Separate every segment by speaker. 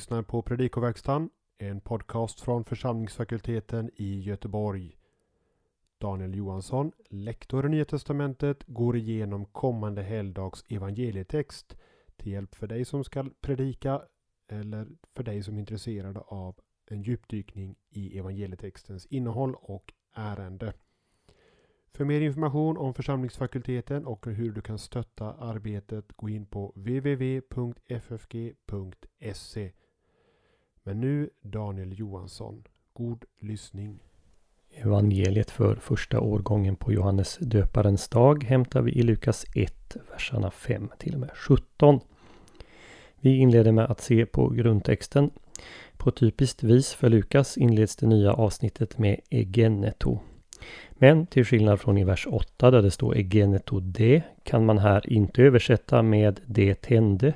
Speaker 1: lyssnar på Predikoverkstan, en podcast från församlingsfakulteten i Göteborg. Daniel Johansson, lektor i Nya Testamentet, går igenom kommande helgdags evangelietext till hjälp för dig som ska predika eller för dig som är intresserad av en djupdykning i evangelietextens innehåll och ärende. För mer information om församlingsfakulteten och hur du kan stötta arbetet gå in på www.ffg.se. Men nu Daniel Johansson. God lyssning.
Speaker 2: Evangeliet för första årgången på Johannes döparens dag hämtar vi i Lukas 1, verserna 5 till och med 17. Vi inleder med att se på grundtexten. På typiskt vis för Lukas inleds det nya avsnittet med egeneto. Men till skillnad från i vers 8 där det står egeneto de kan man här inte översätta med det tände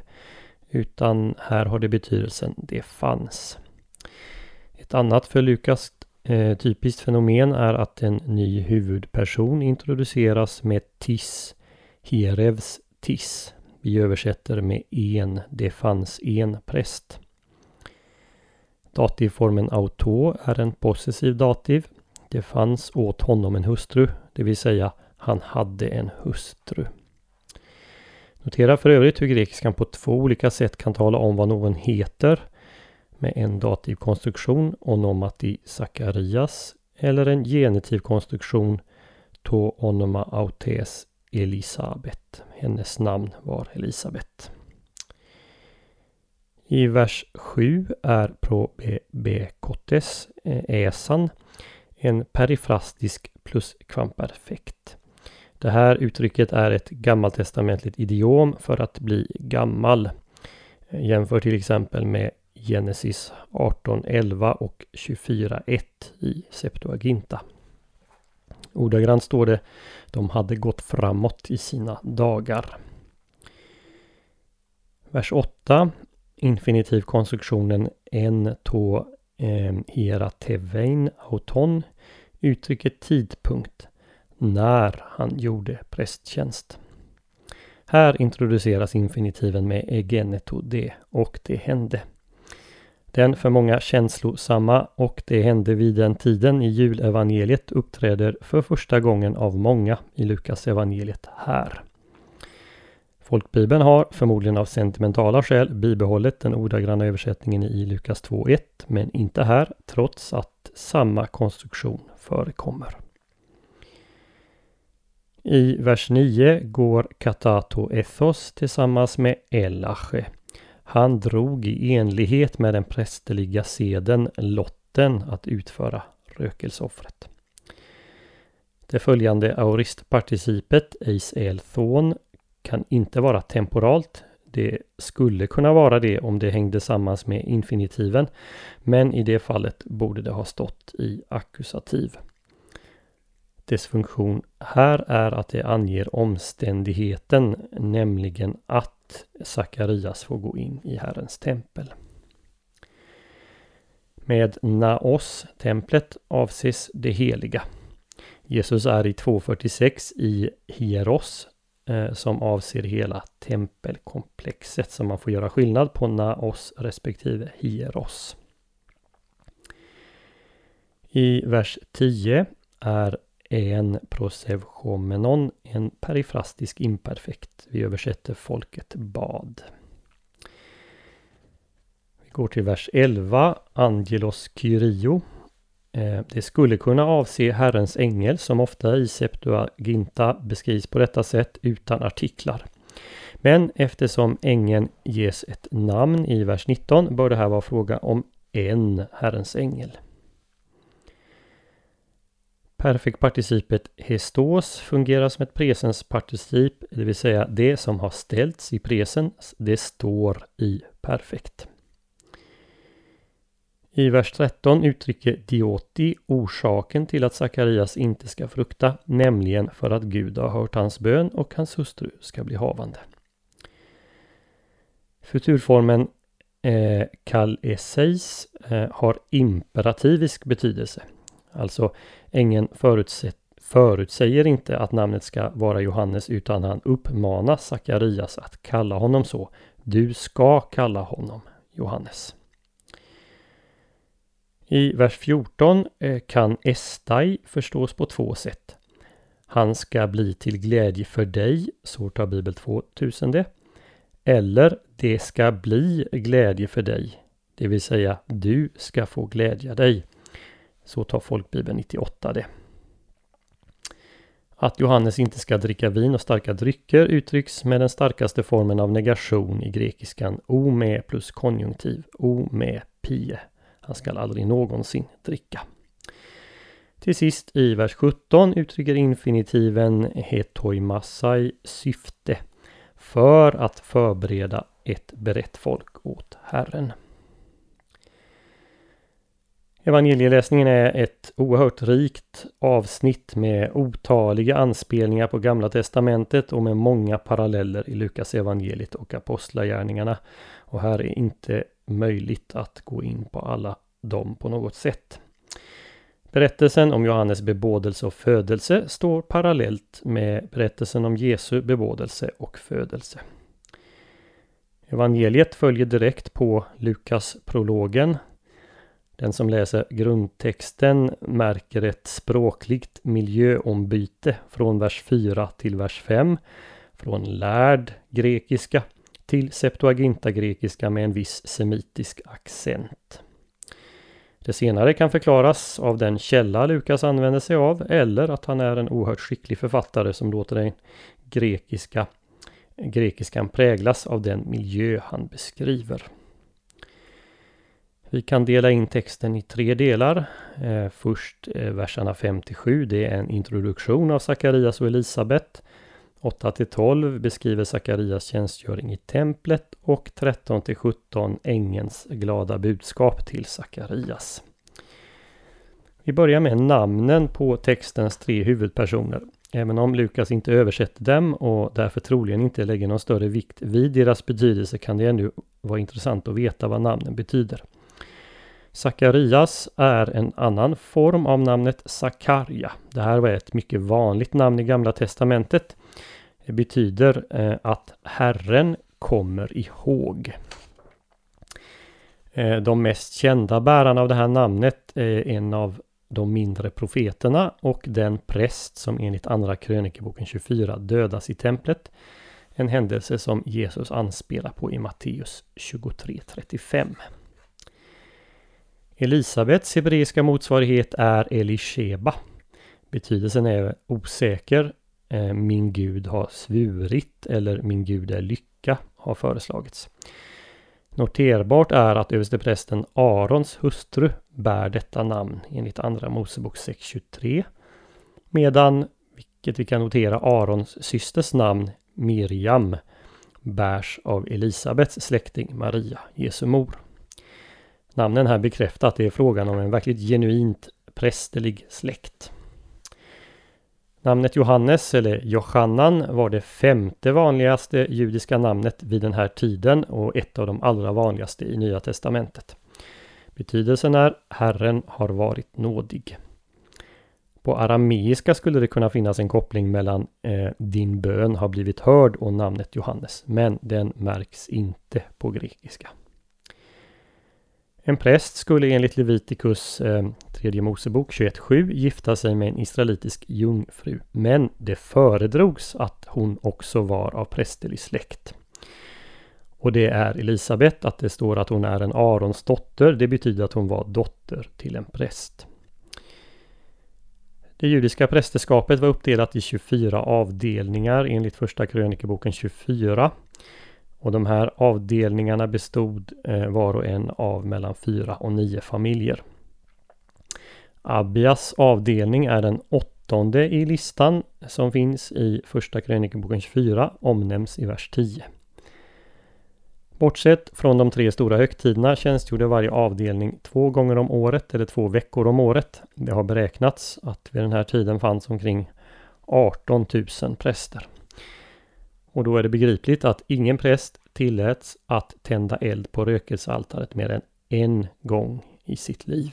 Speaker 2: utan här har det betydelsen det fanns. Ett annat för Lukas eh, typiskt fenomen är att en ny huvudperson introduceras med tis, Herevs tis. Vi översätter med en, det fanns en präst. Dativformen auto är en possessiv dativ. Det fanns åt honom en hustru, det vill säga han hade en hustru. Notera för övrigt hur grekiskan på två olika sätt kan tala om vad någon heter med en dativ konstruktion onomati Sakarias eller en genitiv konstruktion to onoma autes Elisabet. Hennes namn var Elisabet. I vers 7 är probebekotes, äsan, eh, en perifrastisk pluskvamperfekt. Det här uttrycket är ett gammaltestamentligt idiom för att bli gammal. Jämför till exempel med Genesis 18.11 och 24.1 i Septuaginta. Ordagrant står det De hade gått framåt i sina dagar. Vers 8 Infinitivkonstruktionen en to eh, hera tevein auton uttrycker tidpunkt när han gjorde prästtjänst. Här introduceras infinitiven med egeneto de och det hände. Den för många känslosamma och det hände vid den tiden i julevangeliet uppträder för första gången av många i Lukas evangeliet här. Folkbibeln har, förmodligen av sentimentala skäl, bibehållit den ordagranna översättningen i Lukas 2.1 men inte här trots att samma konstruktion förekommer. I vers 9 går Katato Ethos tillsammans med Elache. Han drog i enlighet med den prästerliga seden lotten att utföra rökelseoffret. Det följande auristparticipet eis el thon kan inte vara temporalt. Det skulle kunna vara det om det hängde samman med infinitiven. Men i det fallet borde det ha stått i ackusativ. Dess funktion här är att det anger omständigheten, nämligen att Sakarias får gå in i Herrens tempel. Med Naos, templet, avses det heliga. Jesus är i 2.46 i Hieros eh, som avser hela tempelkomplexet. Så man får göra skillnad på Naos respektive Hieros. I vers 10 är en prosevchomenon, en perifrastisk imperfekt. Vi översätter folket bad. Vi går till vers 11, Angelos Kyrio. Eh, det skulle kunna avse Herrens ängel som ofta i Septuaginta beskrivs på detta sätt utan artiklar. Men eftersom ängeln ges ett namn i vers 19 bör det här vara fråga om en Herrens ängel. Perfektparticipet hestos fungerar som ett presensparticip, det vill säga det som har ställts i presens, det står i perfekt. I vers 13 uttrycker Dioti orsaken till att Sakarias inte ska frukta, nämligen för att Gud har hört hans bön och hans hustru ska bli havande. Futurformen eh, kal eh, har imperativisk betydelse. Alltså ängeln förutsäger inte att namnet ska vara Johannes utan han uppmanar Sakarias att kalla honom så. Du ska kalla honom Johannes. I vers 14 eh, kan estai förstås på två sätt. Han ska bli till glädje för dig, så tar Bibel 2000 det. Eller det ska bli glädje för dig, det vill säga du ska få glädja dig. Så tar Folkbibeln 98 det. Att Johannes inte ska dricka vin och starka drycker uttrycks med den starkaste formen av negation i grekiskan o med plus konjunktiv, o med pie. Han skall aldrig någonsin dricka. Till sist i vers 17 uttrycker infinitiven hetoimassai syfte för att förbereda ett berett folk åt Herren. Evangelieläsningen är ett oerhört rikt avsnitt med otaliga anspelningar på Gamla Testamentet och med många paralleller i Lukas evangeliet och Apostlagärningarna. Och här är inte möjligt att gå in på alla dem på något sätt. Berättelsen om Johannes bebådelse och födelse står parallellt med berättelsen om Jesu bebådelse och födelse. Evangeliet följer direkt på Lukas prologen den som läser grundtexten märker ett språkligt miljöombyte från vers 4 till vers 5. Från lärd grekiska till Septuaginta-grekiska med en viss semitisk accent. Det senare kan förklaras av den källa Lukas använder sig av eller att han är en oerhört skicklig författare som låter den grekiska grekiskan präglas av den miljö han beskriver. Vi kan dela in texten i tre delar. Eh, först eh, verserna 5 7. Det är en introduktion av Sakarias och Elisabet. 8 12 beskriver Sakarias tjänstgöring i templet och 13 17 ängens glada budskap till Sakarias. Vi börjar med namnen på textens tre huvudpersoner. Även om Lukas inte översätter dem och därför troligen inte lägger någon större vikt vid deras betydelse kan det ändå vara intressant att veta vad namnen betyder. Sakarias är en annan form av namnet Sakarja. Det här var ett mycket vanligt namn i Gamla Testamentet. Det betyder eh, att Herren kommer ihåg. Eh, de mest kända bärarna av det här namnet är en av de mindre profeterna och den präst som enligt Andra krönikeboken 24 dödas i templet. En händelse som Jesus anspelar på i Matteus 23.35. Elisabets hebreiska motsvarighet är Elisheba. Betydelsen är osäker. Eh, min Gud har svurit eller min Gud är lycka har föreslagits. Noterbart är att översteprästen Arons hustru bär detta namn enligt Andra Mosebok 6.23. Medan, vilket vi kan notera, Arons systers namn Miriam bärs av Elisabets släkting Maria, Jesu mor. Namnen här bekräftar att det är frågan om en verkligt genuint prästerlig släkt. Namnet Johannes eller Johannan var det femte vanligaste judiska namnet vid den här tiden och ett av de allra vanligaste i Nya Testamentet. Betydelsen är Herren har varit nådig. På arameiska skulle det kunna finnas en koppling mellan eh, din bön har blivit hörd och namnet Johannes, men den märks inte på grekiska. En präst skulle enligt Levitikus eh, tredje Mosebok 21.7 gifta sig med en israelitisk jungfru. Men det föredrogs att hon också var av prästerlig släkt. Och det är Elisabet, att det står att hon är en Arons dotter. Det betyder att hon var dotter till en präst. Det judiska prästerskapet var uppdelat i 24 avdelningar enligt första krönikeboken 24. Och de här avdelningarna bestod eh, var och en av mellan fyra och nio familjer. Abias avdelning är den åttonde i listan som finns i första krönikeboken 24 omnämns i vers 10. Bortsett från de tre stora högtiderna tjänstgjorde varje avdelning två gånger om året eller två veckor om året. Det har beräknats att vid den här tiden fanns omkring 18 000 präster. Och då är det begripligt att ingen präst tilläts att tända eld på rökelsealtaret mer än en gång i sitt liv.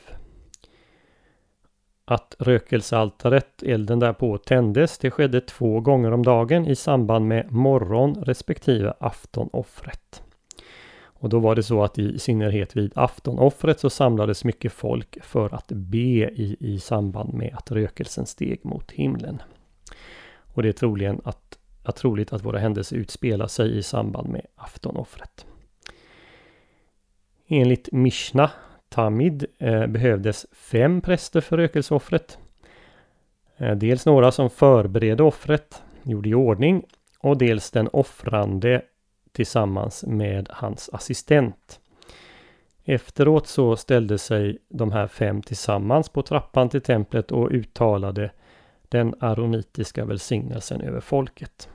Speaker 2: Att rökelsealtaret, elden därpå tändes, det skedde två gånger om dagen i samband med morgon respektive aftonoffret. Och då var det så att i synnerhet vid aftonoffret så samlades mycket folk för att be i, i samband med att rökelsen steg mot himlen. Och det är troligen att, att troligt att våra händelser utspelar sig i samband med aftonoffret. Enligt Mishna Tamid eh, behövdes fem präster för rökelseoffret. Eh, dels några som förberedde offret, gjorde i ordning och dels den offrande tillsammans med hans assistent. Efteråt så ställde sig de här fem tillsammans på trappan till templet och uttalade den aronitiska välsignelsen över folket.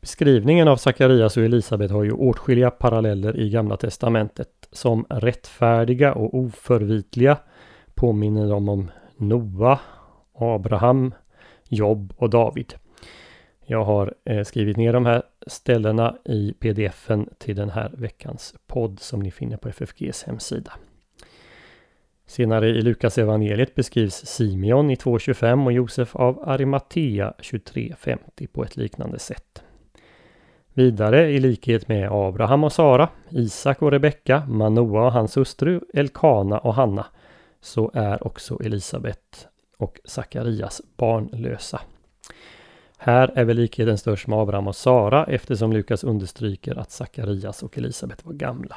Speaker 2: Beskrivningen av Sakarias och Elisabet har ju åtskilliga paralleller i Gamla Testamentet. Som rättfärdiga och oförvitliga påminner de om Noa, Abraham, Job och David. Jag har eh, skrivit ner de här ställena i pdfen till den här veckans podd som ni finner på FFGs hemsida. Senare i Lukas evangeliet beskrivs Simeon i 2.25 och Josef av Arimatea 23.50 på ett liknande sätt. Vidare i likhet med Abraham och Sara, Isak och Rebecka, Manoa och hans hustru, Elkana och Hanna, så är också Elisabet och Sakarias barnlösa. Här är väl likheten störst med Abraham och Sara eftersom Lukas understryker att Sakarias och Elisabet var gamla.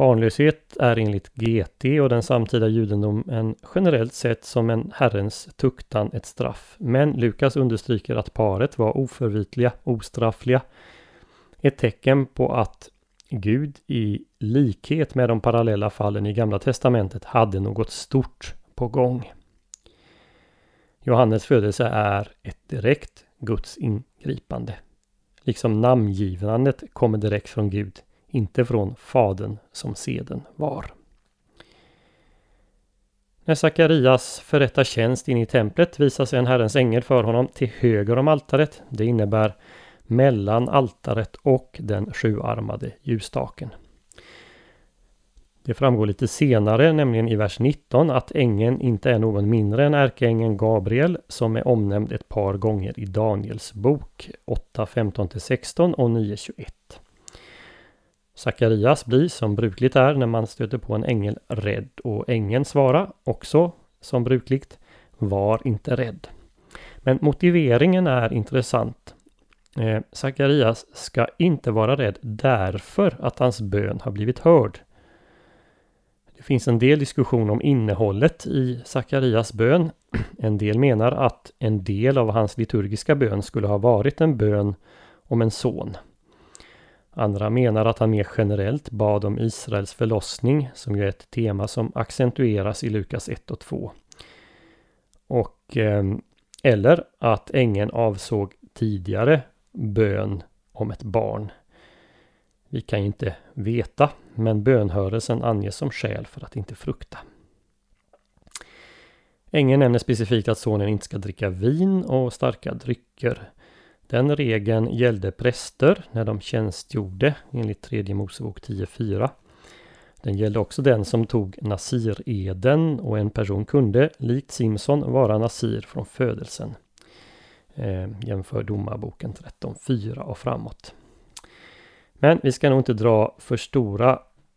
Speaker 2: Barnlöshet är enligt GT och den samtida judendomen generellt sett som en Herrens tuktan ett straff. Men Lukas understryker att paret var oförvitliga, ostraffliga. Ett tecken på att Gud i likhet med de parallella fallen i Gamla Testamentet hade något stort på gång. Johannes födelse är ett direkt Guds ingripande. Liksom namngivandet kommer direkt från Gud inte från Fadern som seden var. När Sakarias förrättar tjänst in i templet visas en Herrens ängel för honom till höger om altaret. Det innebär mellan altaret och den sjuarmade ljusstaken. Det framgår lite senare, nämligen i vers 19, att ängeln inte är någon mindre än ärkeängeln Gabriel som är omnämnd ett par gånger i Daniels bok 8, 15-16 och 9, 21. Sakarias blir som brukligt är när man stöter på en ängel rädd och ängeln svarar också som brukligt Var inte rädd. Men motiveringen är intressant. Eh, Sakarias ska inte vara rädd därför att hans bön har blivit hörd. Det finns en del diskussion om innehållet i Sakarias bön. En del menar att en del av hans liturgiska bön skulle ha varit en bön om en son. Andra menar att han mer generellt bad om Israels förlossning som ju är ett tema som accentueras i Lukas 1 och 2. Och, ehm, eller att ängeln avsåg tidigare bön om ett barn. Vi kan ju inte veta, men bönhörelsen anges som skäl för att inte frukta. Ängeln nämner specifikt att sonen inte ska dricka vin och starka drycker. Den regeln gällde präster när de tjänstgjorde enligt 3 Mosebok 10.4. Den gällde också den som tog Nasir-eden och en person kunde, likt Simson, vara Nasir från födelsen. Eh, jämför Domarboken 13.4 och framåt. Men vi ska nog inte dra för stora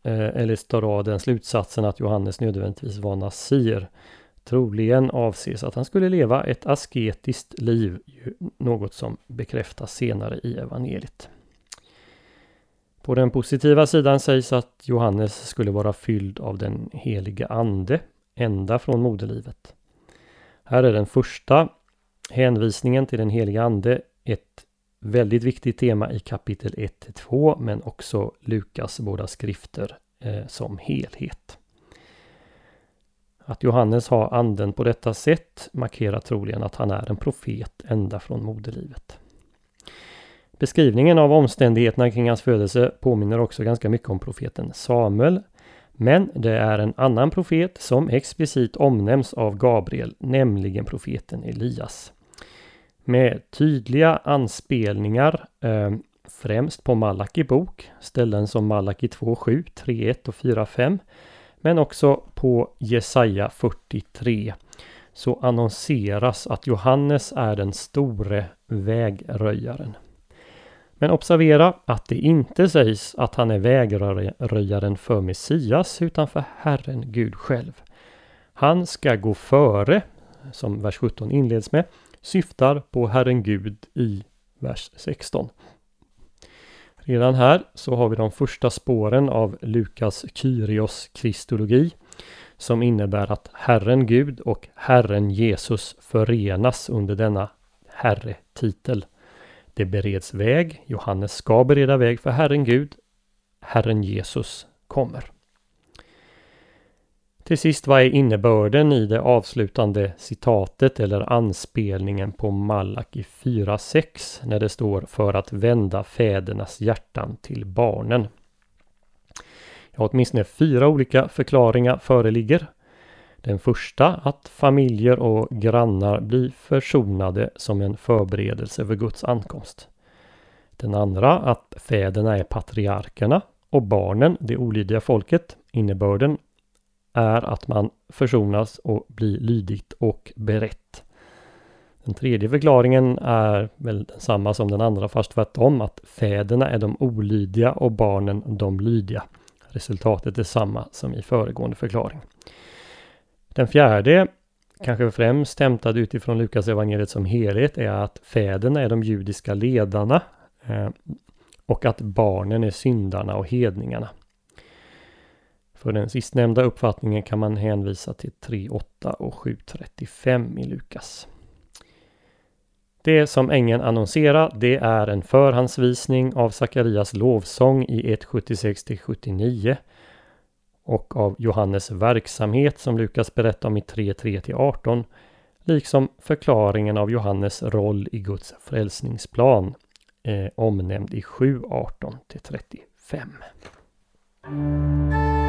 Speaker 2: eh, eller dra den slutsatsen att Johannes nödvändigtvis var Nasir. Troligen avses att han skulle leva ett asketiskt liv, något som bekräftas senare i evangeliet. På den positiva sidan sägs att Johannes skulle vara fylld av den helige Ande ända från moderlivet. Här är den första hänvisningen till den helige Ande ett väldigt viktigt tema i kapitel 1-2 men också Lukas båda skrifter eh, som helhet. Att Johannes har anden på detta sätt markerar troligen att han är en profet ända från moderlivet. Beskrivningen av omständigheterna kring hans födelse påminner också ganska mycket om profeten Samuel. Men det är en annan profet som explicit omnämns av Gabriel, nämligen profeten Elias. Med tydliga anspelningar eh, främst på Malaki bok, ställen som Malaki 2.7, 3.1 och 4.5 men också på Jesaja 43 så annonseras att Johannes är den store vägröjaren. Men observera att det inte sägs att han är vägröjaren för Messias utan för Herren Gud själv. Han ska gå före, som vers 17 inleds med, syftar på Herren Gud i vers 16. Redan här så har vi de första spåren av Lukas Kyrios kristologi som innebär att Herren Gud och Herren Jesus förenas under denna Herre-titel. Det bereds väg, Johannes ska bereda väg för Herren Gud, Herren Jesus kommer. Till sist, vad är innebörden i det avslutande citatet eller anspelningen på Malaki 4.6 när det står för att vända fädernas hjärtan till barnen? Ja, åtminstone fyra olika förklaringar föreligger. Den första att familjer och grannar blir försonade som en förberedelse för Guds ankomst. Den andra att fäderna är patriarkerna och barnen det olydiga folket. Innebörden är att man försonas och blir lydigt och berett. Den tredje förklaringen är väl samma som den andra fast tvärtom att fäderna är de olydiga och barnen de lydiga. Resultatet är samma som i föregående förklaring. Den fjärde, kanske främst hämtad utifrån Lukas evangeliet som helhet, är att fäderna är de judiska ledarna eh, och att barnen är syndarna och hedningarna. För den sistnämnda uppfattningen kan man hänvisa till 3.8 och 7.35 i Lukas. Det som ängeln annonserar det är en förhandsvisning av Sakarias lovsång i 1.76-79 och av Johannes verksamhet som Lukas berättar om i 3.3-18 liksom förklaringen av Johannes roll i Guds frälsningsplan eh, omnämnd i 7.18-35.